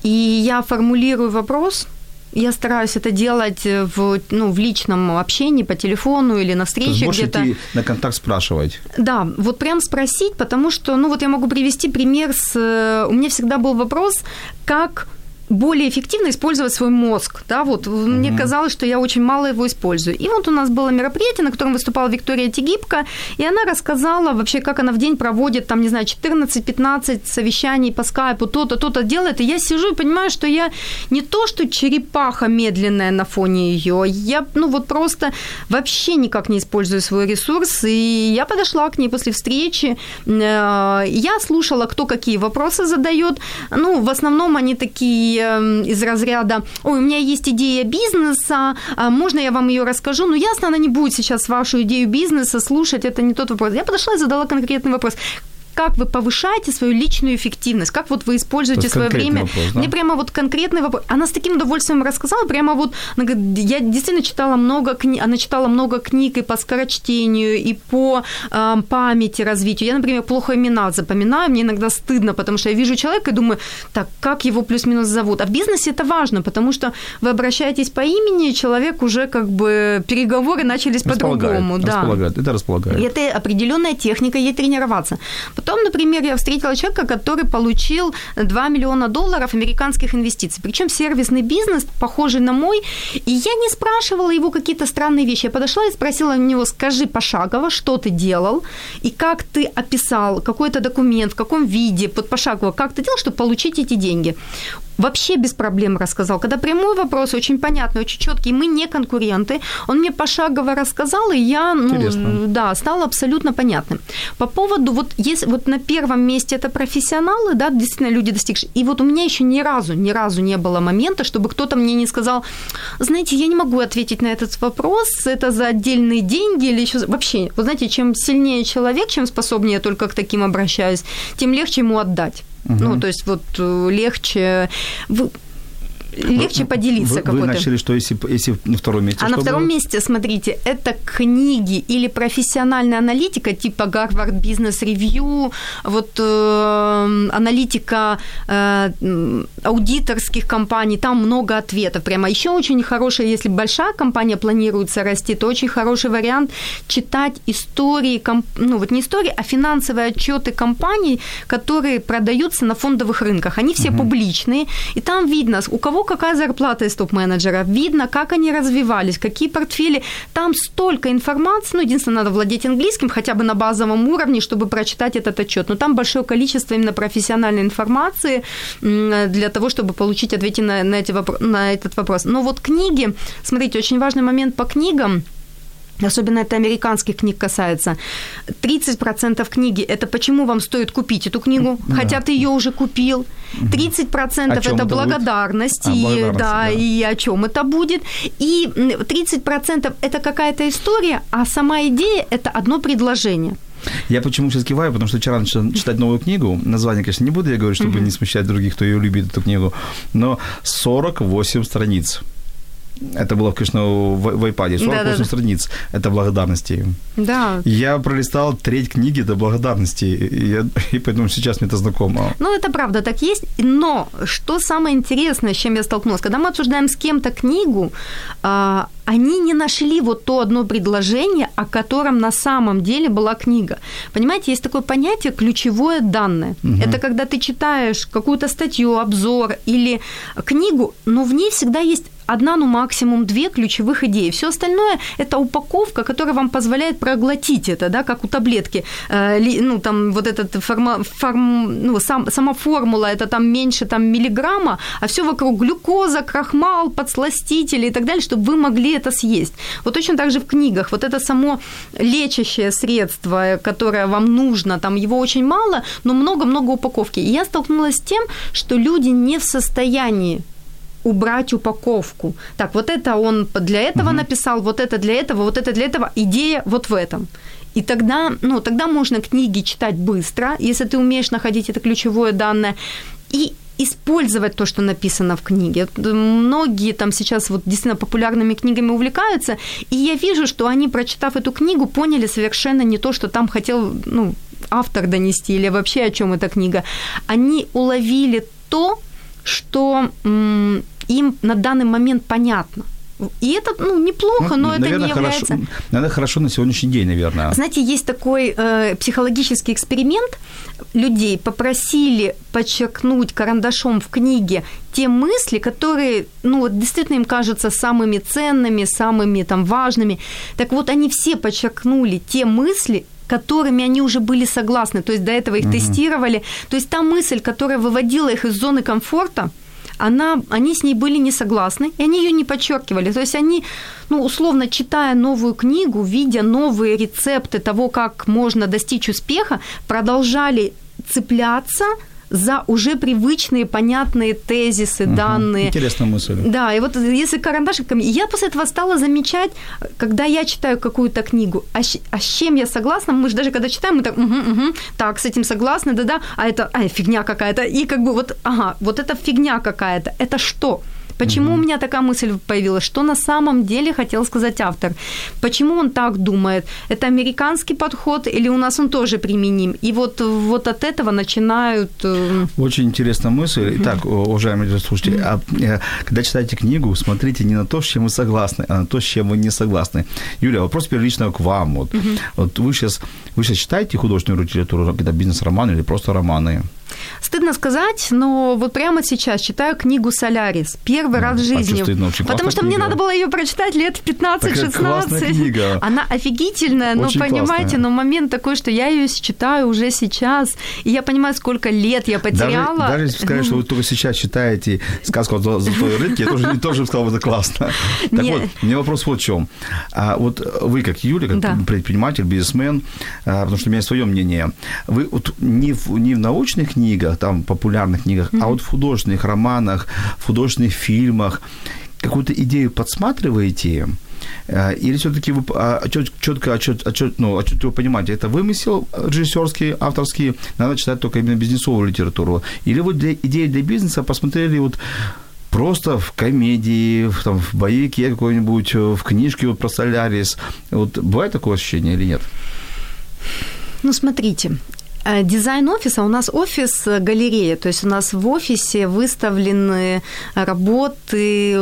и я формулирую вопрос, я стараюсь это делать в, ну, в личном общении, по телефону или на встрече где-то. Идти на контакт спрашивать. Да, вот прям спросить, потому что, ну вот я могу привести пример с... У меня всегда был вопрос, как более эффективно использовать свой мозг. Да, вот mm-hmm. мне казалось, что я очень мало его использую. И вот у нас было мероприятие, на котором выступала Виктория Тигибко, и она рассказала вообще, как она в день проводит, там, не знаю, 14-15 совещаний по скайпу, то-то, то-то делает. И я сижу и понимаю, что я не то, что черепаха медленная на фоне ее, я, ну, вот просто вообще никак не использую свой ресурс. И я подошла к ней после встречи, э, я слушала, кто какие вопросы задает. Ну, в основном они такие из разряда «Ой, у меня есть идея бизнеса, а можно я вам ее расскажу?» Ну, ясно, она не будет сейчас вашу идею бизнеса слушать, это не тот вопрос. Я подошла и задала конкретный вопрос как вы повышаете свою личную эффективность, как вот вы используете свое время. Вопрос, да? Мне прямо вот конкретный вопрос. Она с таким удовольствием рассказала, прямо вот, она говорит, я действительно читала много книг, она читала много книг и по скорочтению, и по э, памяти развитию. Я, например, плохо имена запоминаю, мне иногда стыдно, потому что я вижу человека и думаю, так, как его плюс-минус зовут? А в бизнесе это важно, потому что вы обращаетесь по имени, человек уже как бы переговоры начались по-другому. Да. Располагает, это располагает. И это определенная техника, ей тренироваться. Потом, например, я встретила человека, который получил 2 миллиона долларов американских инвестиций. Причем сервисный бизнес, похожий на мой. И я не спрашивала его какие-то странные вещи. Я подошла и спросила у него, скажи пошагово, что ты делал, и как ты описал какой-то документ, в каком виде, под пошагово, как ты делал, чтобы получить эти деньги вообще без проблем рассказал. Когда прямой вопрос, очень понятный, очень четкий, мы не конкуренты, он мне пошагово рассказал, и я, ну, да, стало абсолютно понятным. По поводу, вот, если, вот на первом месте это профессионалы, да, действительно люди достигшие, и вот у меня еще ни разу, ни разу не было момента, чтобы кто-то мне не сказал, знаете, я не могу ответить на этот вопрос, это за отдельные деньги или еще, вообще, вы знаете, чем сильнее человек, чем способнее я только к таким обращаюсь, тем легче ему отдать. Угу. Ну, то есть вот э, легче... Легче поделиться вы, какой-то. Вы начали, что если, если на втором месте? А на втором было? месте, смотрите, это книги или профессиональная аналитика типа Harvard Business Review, вот э, аналитика э, аудиторских компаний, там много ответов. Прямо еще очень хорошая, если большая компания планируется расти, то очень хороший вариант читать истории, комп, ну вот не истории, а финансовые отчеты компаний, которые продаются на фондовых рынках. Они все угу. публичные, и там видно, у кого какая зарплата из топ-менеджера, видно, как они развивались, какие портфели. Там столько информации, ну, единственное, надо владеть английским хотя бы на базовом уровне, чтобы прочитать этот отчет. Но там большое количество именно профессиональной информации для того, чтобы получить ответы на, на, эти на этот вопрос. Но вот книги, смотрите, очень важный момент по книгам – Особенно это американских книг касается. 30% книги – это почему вам стоит купить эту книгу, да. хотя ты ее уже купил. 30% это, благодарность, а, и, благодарность да, да, и о чем это будет. И 30% это какая-то история, а сама идея – это одно предложение. Я почему сейчас киваю, потому что вчера начал читать новую книгу. Название, конечно, не буду я говорить, чтобы mm-hmm. не смущать других, кто ее любит, эту книгу. Но 48 страниц. Это было, конечно, в, в iPad. 48 да, да, страниц. Это благодарности. Да. Я пролистал треть книги до благодарности. И, я, и поэтому сейчас мне это знакомо. Ну, это правда так есть. Но что самое интересное, с чем я столкнулась? Когда мы обсуждаем с кем-то книгу, а, они не нашли вот то одно предложение, о котором на самом деле была книга. Понимаете, есть такое понятие ключевое данное. Угу. Это когда ты читаешь какую-то статью, обзор или книгу, но в ней всегда есть одна, ну максимум две ключевых идеи. Все остальное – это упаковка, которая вам позволяет проглотить это, да, как у таблетки. Э, ну, там вот этот форма, форм, ну, сам, сама формула – это там меньше там, миллиграмма, а все вокруг глюкоза, крахмал, подсластители и так далее, чтобы вы могли это съесть. Вот точно так же в книгах. Вот это само лечащее средство, которое вам нужно, там его очень мало, но много-много упаковки. И я столкнулась с тем, что люди не в состоянии убрать упаковку. Так, вот это он для этого угу. написал, вот это для этого, вот это для этого. Идея вот в этом. И тогда, ну, тогда можно книги читать быстро, если ты умеешь находить это ключевое данное. И использовать то, что написано в книге. Многие там сейчас вот действительно популярными книгами увлекаются, и я вижу, что они, прочитав эту книгу, поняли совершенно не то, что там хотел ну, автор донести или вообще о чем эта книга. Они уловили то, что м, им на данный момент понятно. И это, ну, неплохо, ну, но наверное, это не является... Хорошо, наверное, хорошо на сегодняшний день, наверное. Знаете, есть такой э, психологический эксперимент. Людей попросили подчеркнуть карандашом в книге те мысли, которые, ну, вот действительно им кажутся самыми ценными, самыми там важными. Так вот, они все подчеркнули те мысли, которыми они уже были согласны, то есть до этого их угу. тестировали. То есть та мысль, которая выводила их из зоны комфорта, она, они с ней были не согласны, и они ее не подчеркивали. То есть они, ну, условно, читая новую книгу, видя новые рецепты того, как можно достичь успеха, продолжали цепляться за уже привычные, понятные тезисы, угу. данные. Интересная мысль. Да, и вот если карандашиками... Я после этого стала замечать, когда я читаю какую-то книгу, а, а с чем я согласна, мы же даже когда читаем, мы так, угу, угу, так, с этим согласны, да-да, а это а, фигня какая-то, и как бы вот, ага, вот это фигня какая-то, это что? Почему угу. у меня такая мысль появилась? Что на самом деле хотел сказать автор? Почему он так думает? Это американский подход или у нас он тоже применим? И вот, вот от этого начинают... Э, Очень интересная мысль. Итак, уважаемые слушатели, э, когда читаете книгу, смотрите не на то, с чем вы согласны, а на то, с чем вы не согласны. Юлия, вопрос первично к вам. Вот, угу. вот вы, сейчас, вы сейчас читаете художественную литературу, какие-то бизнес-романы или просто романы? Стыдно сказать, но вот прямо сейчас читаю книгу «Солярис». Первый раз в а жизни. Стыдно, потому что книга. мне надо было ее прочитать лет в 15-16. Она офигительная, но очень понимаете, классная. но момент такой, что я ее читаю уже сейчас, и я понимаю, сколько лет я потеряла. Даже, даже если сказать, что вы только сейчас читаете сказку о золотой рыбке, я тоже, тоже сказал, это классно. [laughs] Так Нет. вот, у меня вопрос вот в чем. А вот вы, как Юля, как да. предприниматель, бизнесмен, а, потому что у меня свое мнение, вы вот не в, не в научных книгах, там, популярных книгах, mm-hmm. а вот в художественных романах, в художественных фильмах какую-то идею подсматриваете, э, или все-таки вы а, четко, отчет, отчет, ну, отчетливо понимаете, это вымысел режиссерский, авторский, надо читать только именно бизнесовую литературу. Или вот для, идеи для бизнеса посмотрели вот просто в комедии, в, там, в боевике какой-нибудь, в книжке вот про Солярис. Вот бывает такое ощущение или нет? Ну, смотрите, Э, дизайн офиса у нас офис э, галерея, то есть у нас в офисе выставлены работы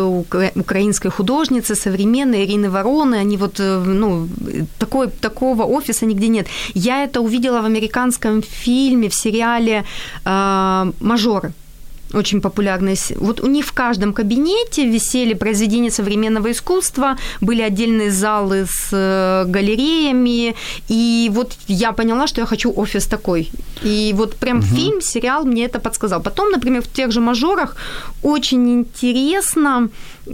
украинской художницы современной Ирины Вороны. Они вот, э, ну, такой, такого офиса нигде нет. Я это увидела в американском фильме, в сериале э, «Мажоры» очень популярный. Вот у них в каждом кабинете висели произведения современного искусства, были отдельные залы с э, галереями, и вот я поняла, что я хочу офис такой. И вот прям угу. фильм, сериал мне это подсказал. Потом, например, в тех же «Мажорах» очень интересно,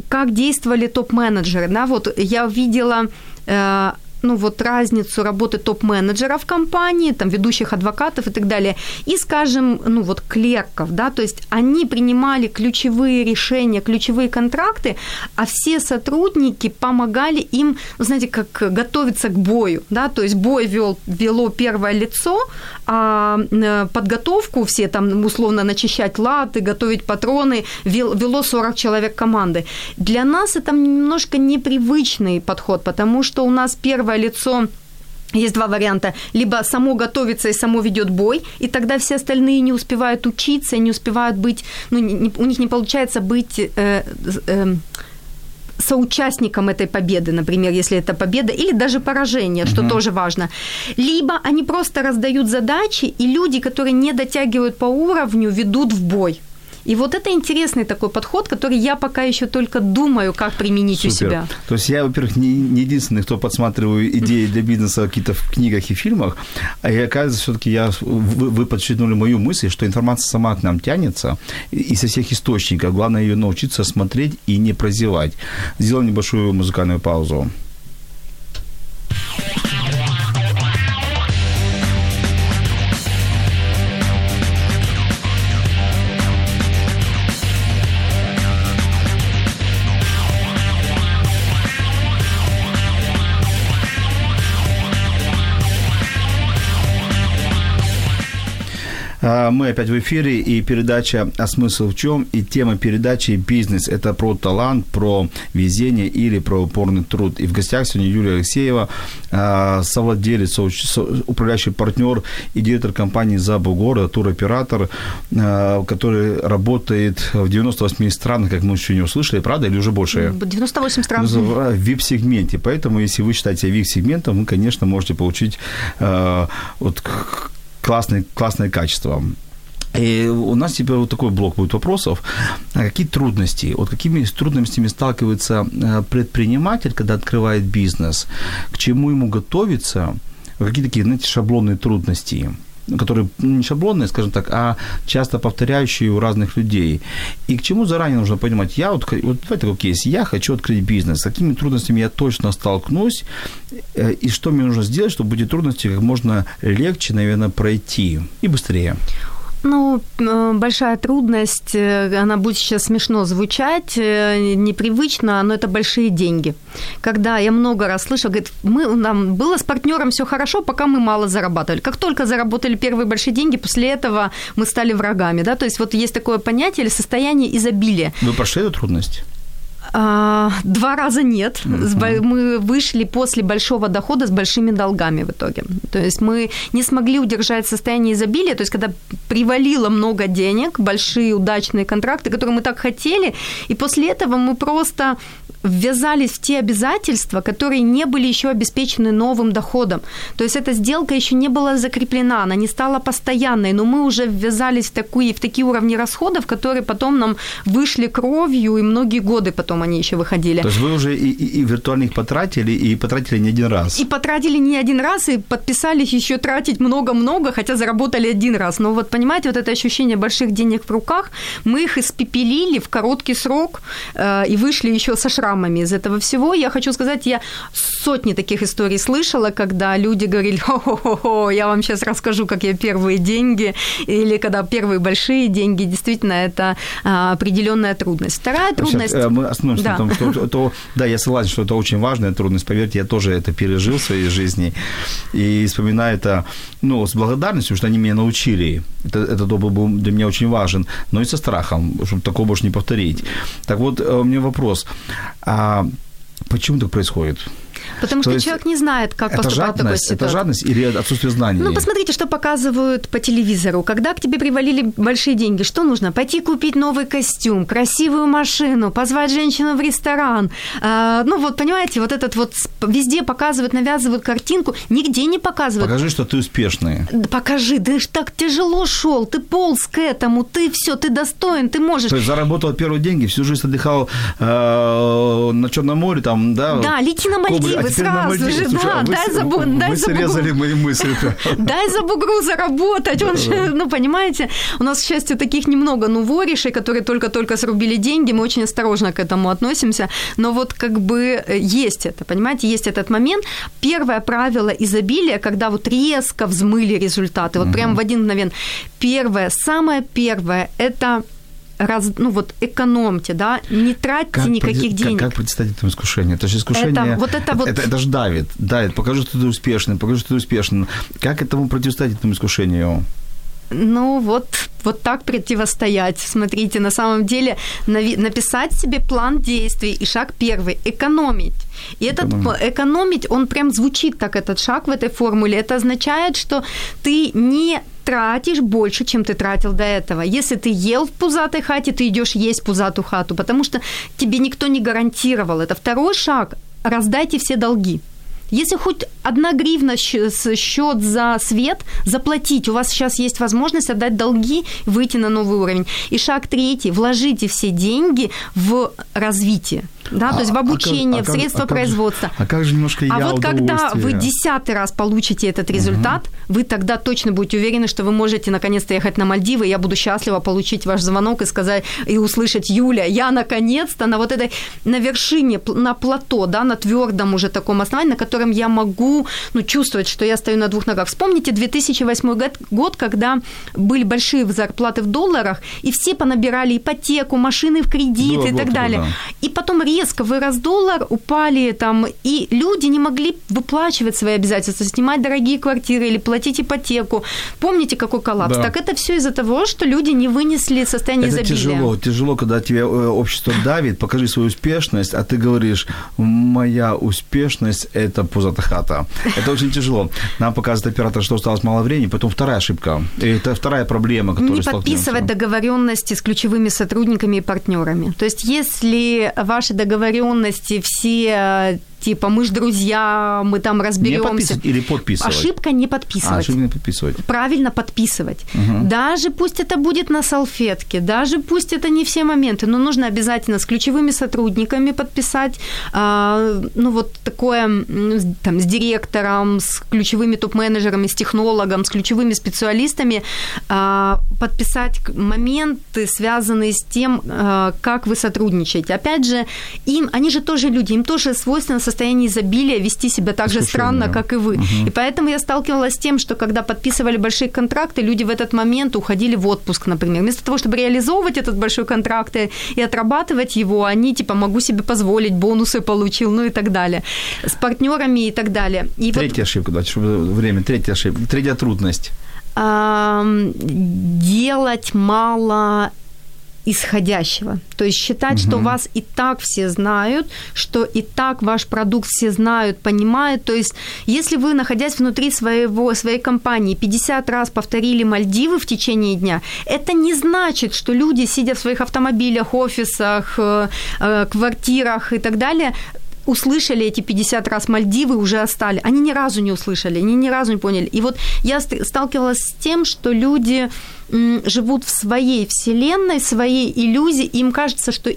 как действовали топ-менеджеры. Да? Вот я видела э, ну вот разницу работы топ-менеджера в компании, там ведущих адвокатов и так далее, и, скажем, ну вот клерков, да, то есть они принимали ключевые решения, ключевые контракты, а все сотрудники помогали им, знаете, как готовиться к бою, да, то есть бой вел, вело первое лицо, а э, подготовку все там условно начищать латы, готовить патроны вел, вело 40 человек команды. Для нас это немножко непривычный подход, потому что у нас первое лицо есть два варианта. Либо само готовится и само ведет бой, и тогда все остальные не успевают учиться, не успевают быть, ну, не, у них не получается быть э, э, соучастником этой победы, например, если это победа, или даже поражение, что uh-huh. тоже важно. Либо они просто раздают задачи, и люди, которые не дотягивают по уровню, ведут в бой. И вот это интересный такой подход, который я пока еще только думаю, как применить Супер. у себя. То есть я, во-первых, не, не единственный, кто подсматриваю идеи для бизнеса какие-то в книгах и фильмах, а я, оказывается, все-таки я, вы, вы подчеркнули мою мысль, что информация сама к нам тянется и со всех источников. Главное ее научиться смотреть и не прозевать. Сделаем небольшую музыкальную паузу. Мы опять в эфире, и передача «А смысл в чем?» И тема передачи «Бизнес» – это про талант, про везение или про упорный труд. И в гостях сегодня Юлия Алексеева, а, совладелец, управляющий партнер и директор компании «Забу города», туроператор, который работает в 98 странах, как мы еще не услышали, правда, или уже больше? 98 стран. В VIP-сегменте. Поэтому, если вы считаете VIP-сегментом, вы, конечно, можете получить вот классные, классные качества. И у нас теперь вот такой блок будет вопросов. А какие трудности, вот какими трудностями сталкивается э, предприниматель, когда открывает бизнес, к чему ему готовиться, какие такие, знаете, шаблонные трудности – которые ну, не шаблонные, скажем так, а часто повторяющие у разных людей. И к чему заранее нужно понимать, я вот, вот давайте как есть, я хочу открыть бизнес, с какими трудностями я точно столкнусь, э, и что мне нужно сделать, чтобы эти трудности как можно легче, наверное, пройти? И быстрее. Ну, э, большая трудность, э, она будет сейчас смешно звучать, э, непривычно, но это большие деньги. Когда я много раз слышала, говорит, мы, нам было с партнером все хорошо, пока мы мало зарабатывали. Как только заработали первые большие деньги, после этого мы стали врагами. Да? То есть вот есть такое понятие или состояние изобилия. Вы прошли эту трудность? А, два раза нет. Uh-huh. Мы вышли после большого дохода с большими долгами в итоге. То есть мы не смогли удержать состояние изобилия. То есть когда привалило много денег, большие удачные контракты, которые мы так хотели, и после этого мы просто ввязались в те обязательства, которые не были еще обеспечены новым доходом. То есть эта сделка еще не была закреплена, она не стала постоянной, но мы уже ввязались в такие, в такие уровни расходов, которые потом нам вышли кровью, и многие годы потом они еще выходили. То есть вы уже и, и, и виртуально их потратили, и потратили не один раз. И потратили не один раз, и подписались еще тратить много-много, хотя заработали один раз. Но вот понимаете, вот это ощущение больших денег в руках, мы их испепелили в короткий срок э, и вышли еще со шрамом шрамами из этого всего. Я хочу сказать, я сотни таких историй слышала, когда люди говорили, [laughs] хо-хо-хо, я вам сейчас расскажу, как я первые деньги, или когда первые большие деньги, действительно, это а, определенная трудность. Вторая трудность... Сейчас, э, мы остановимся да. на том, что, то, да, я согласен, что это очень важная трудность, поверьте, я тоже это пережил в своей жизни, и вспоминаю это, ну, с благодарностью, что они меня научили, это, этот опыт был для меня очень важен, но и со страхом, чтобы такого больше не повторить. Так вот, э, у меня вопрос. А почему так происходит? Потому что человек не знает, как это поступать в такой ситуации. Это жадность или отсутствие знаний? Ну, посмотрите, что показывают по телевизору. Когда к тебе привалили большие деньги, что нужно? Пойти купить новый костюм, красивую машину, позвать женщину в ресторан. А, ну, вот, понимаете, вот этот вот везде показывают, навязывают картинку, нигде не показывают. Покажи, что ты успешный. Покажи, ты ж так тяжело шел, ты полз к этому, ты все, ты достоин, ты можешь. То есть заработал первые деньги, всю жизнь отдыхал э, на Черном море, там, да? Да, лети на Мальдивы, сразу же, да, а дай за, дай за бугру. мои мысли. [laughs] дай за бугру заработать. Он же, ну, понимаете, у нас, к счастью, таких немного, ну, воришей, которые только-только срубили деньги, мы очень осторожно к этому относимся, но вот как бы э, есть это, понимаете, есть этот момент. Первое правило изобилия, когда вот резко взмыли результаты, вот прям в один мгновен. Первое, самое первое, это раз, ну вот экономьте, да, не тратьте как никаких пред, денег. Как, как представить это искушение? Это же искушение. Это, вот это, вот... это, это же давит, давит. Покажи, что ты успешный, покажи, что ты успешный. Как этому противостоять этому искушению? Ну вот, вот так противостоять. Смотрите, на самом деле написать себе план действий и шаг первый – экономить. И этот экономить. экономить, он прям звучит так, этот шаг в этой формуле. Это означает, что ты не тратишь больше, чем ты тратил до этого. Если ты ел в пузатой хате, ты идешь есть пузатую хату, потому что тебе никто не гарантировал. Это второй шаг – раздайте все долги. Если хоть одна гривна счет за свет заплатить, у вас сейчас есть возможность отдать долги, выйти на новый уровень. И шаг третий – вложите все деньги в развитие да, а, то есть в обучение, а как, в средства а производства. Как, а как же немножко А вот когда вы десятый раз получите этот результат, угу. вы тогда точно будете уверены, что вы можете наконец-то ехать на Мальдивы, я буду счастлива получить ваш звонок и сказать, и услышать, Юля, я наконец-то на вот этой, на вершине, на плато, да, на твердом уже таком основании, на котором я могу, ну, чувствовать, что я стою на двух ногах. Вспомните 2008 год, год когда были большие зарплаты в долларах, и все понабирали ипотеку, машины в кредит Было и так далее. Да. И потом резко резко вырос доллар, упали там, и люди не могли выплачивать свои обязательства, снимать дорогие квартиры или платить ипотеку. Помните, какой коллапс? Да. Так это все из-за того, что люди не вынесли состояние Это изобилия. тяжело, тяжело, когда тебе э, общество давит, покажи свою успешность, а ты говоришь, моя успешность – это пузата хата. Это очень тяжело. Нам показывает оператор, что осталось мало времени, потом вторая ошибка. И это вторая проблема, которая не подписывать договоренности с ключевыми сотрудниками и партнерами. То есть, если ваши договоренности все типа мы ж друзья, мы там Не разберемся. подписывать или подписывать? Ошибка не А, подписывать. ошибка не подписывать. Правильно подписывать. Даже пусть это будет на салфетке, даже пусть это не все моменты, но нужно обязательно с ключевыми сотрудниками подписать, а, ну вот такое там с директором, с ключевыми топ-менеджерами, с технологом, с ключевыми специалистами а, подписать моменты, связанные с тем, а, как вы сотрудничаете. Опять же, им, они же тоже люди, им тоже свойственно состояние изобилия вести себя так же странно, как и вы. И поэтому я сталкивалась с тем, что когда подписывали большие контракты, люди в этот момент уходили в отпуск, например. Вместо того, чтобы реализовывать этот большой контракт и, и отрабатывать его, они типа могу себе позволить, бонусы получил, ну и так далее. С партнерами и так далее. И вот Третья ошибка, давайте, чтобы время. Третья ошибка. Третья трудность. делать мало исходящего. То есть считать, что вас и так все знают, что и так ваш продукт все знают, понимают. То есть если вы, находясь внутри своего, своей компании, 50 раз повторили Мальдивы в течение дня, это не значит, что люди, сидя в своих автомобилях, офисах, э, э, квартирах и так далее, услышали эти 50 раз Мальдивы, уже остали. Они ни разу не услышали, они ни разу не поняли. И вот я ст- сталкивалась с тем, что люди живут в своей вселенной, своей иллюзии, и им кажется, что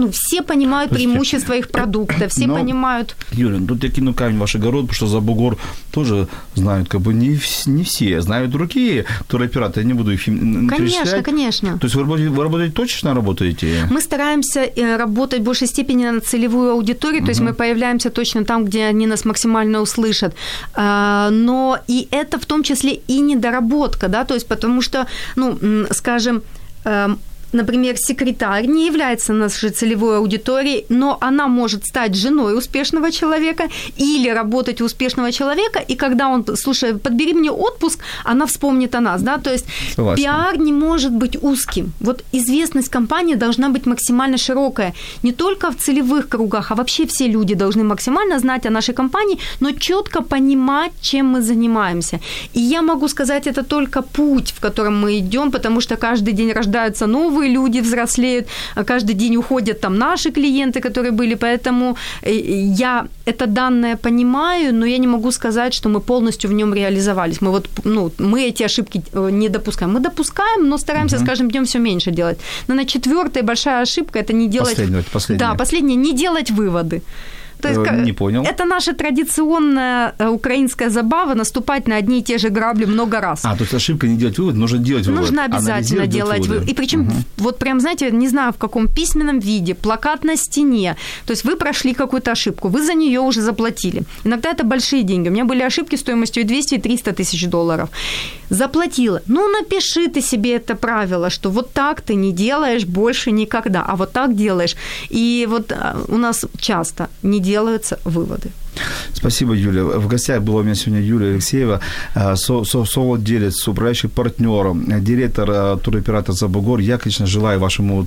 ну, все понимают Слушайте, преимущества их продукта, все но- понимают... Юля, ну тут я кину камень в ваш огород, потому что за бугор тоже знают, как бы не, не все, знают другие туроператоры, я не буду их Конечно, конечно. То есть вы работаете, вы работаете точечно работаете? Мы стараемся э, работать в большей степени на целевую аудиторию, то есть мы появляемся точно там, где они нас максимально услышат. А, Но и это в том числе и недоработка, да, то есть потому что, ну, скажем, эм, Например, секретарь не является нашей целевой аудиторией, но она может стать женой успешного человека или работать у успешного человека, и когда он, слушай, подбери мне отпуск, она вспомнит о нас, да, то есть Согласен. пиар не может быть узким. Вот известность компании должна быть максимально широкая. Не только в целевых кругах, а вообще все люди должны максимально знать о нашей компании, но четко понимать, чем мы занимаемся. И я могу сказать, это только путь, в котором мы идем, потому что каждый день рождаются новые люди, взрослеют, а каждый день уходят там наши клиенты, которые были, поэтому э, я это данное понимаю, но я не могу сказать, что мы полностью в нем реализовались. Мы вот, ну, мы эти ошибки э, не допускаем. Мы допускаем, но стараемся с каждым днем все меньше делать. Наверное, четвертая большая ошибка это не делать. Последняя, последняя. Да, последняя, не делать выводы. То есть, Э, не понял. Это наша традиционная э, украинская забава наступать на одни и те же грабли много раз. А, то есть ошибка не делать вывод, нужно делать вывод. Нужно обязательно делать вывод. И причем вот прям, знаете, не знаю в каком письменном виде, плакат на стене. То есть вы прошли какую-то ошибку, вы за нее уже заплатили. Иногда это большие деньги. У меня были ошибки стоимостью и 200, и 300 тысяч долларов. Заплатила. Ну, напиши ты себе это правило, что вот так ты не делаешь больше никогда, а вот так делаешь. И вот а, у нас часто не делаются выводы. Спасибо, Юля. В гостях была у меня сегодня Юлия Алексеева, э, со- со- совладелец, управляющий партнером, э, директор э, туроператора «Забугор». Я, конечно, желаю вашему,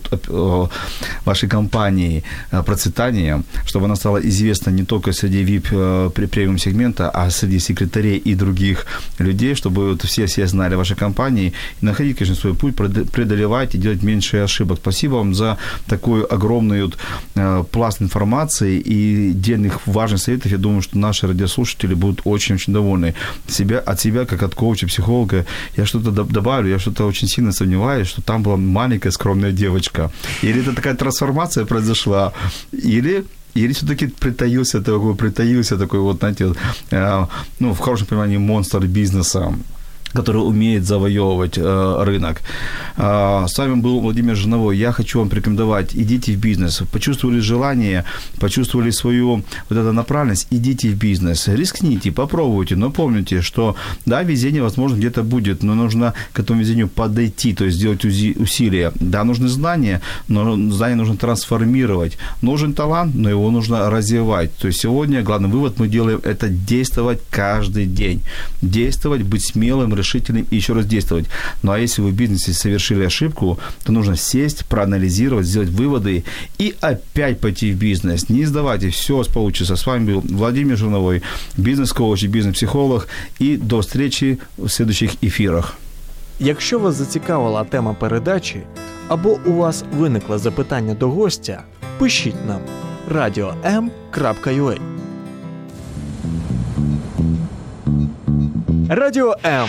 вашей компании процветания, чтобы она стала известна не только среди VIP пре- премиум сегмента, а среди секретарей и других людей, чтобы вот все, все знали вашей компании и находить, конечно, свой путь, преод- преодолевать и делать меньше ошибок. Спасибо вам за такой огромный вот, пласт информации и дельных важных советов. Я думаю, что наши радиослушатели будут очень-очень довольны. Себя, от себя, как от коуча, психолога, я что-то доб- добавлю, я что-то очень сильно сомневаюсь, что там была маленькая скромная девочка. Или это такая трансформация произошла, или или все-таки притаился такой, притаился такой вот, знаете, э, ну, в хорошем понимании, монстр бизнеса, который умеет завоевывать э, рынок. Э, с вами был Владимир Жиновой. Я хочу вам порекомендовать, идите в бизнес. Почувствовали желание, почувствовали свою вот эту направленность, идите в бизнес. Рискните, попробуйте, но помните, что да, везение, возможно, где-то будет, но нужно к этому везению подойти, то есть сделать усилия. Да, нужны знания, но знания нужно трансформировать. Нужен талант, но его нужно развивать. То есть сегодня главный вывод мы делаем – это действовать каждый день. Действовать, быть смелым, решительным и еще раз действовать. Ну а если вы в бизнесе совершили ошибку, то нужно сесть, проанализировать, сделать выводы и опять пойти в бизнес. Не сдавайте, все получится. С вами был Владимир Жирновой, бизнес-коуч и бизнес-психолог. И до встречи в следующих эфирах. Якщо вас зацікавила тема передачі або у вас виникло запитання до гостя, пишіть нам radio.m.ua Радіо М.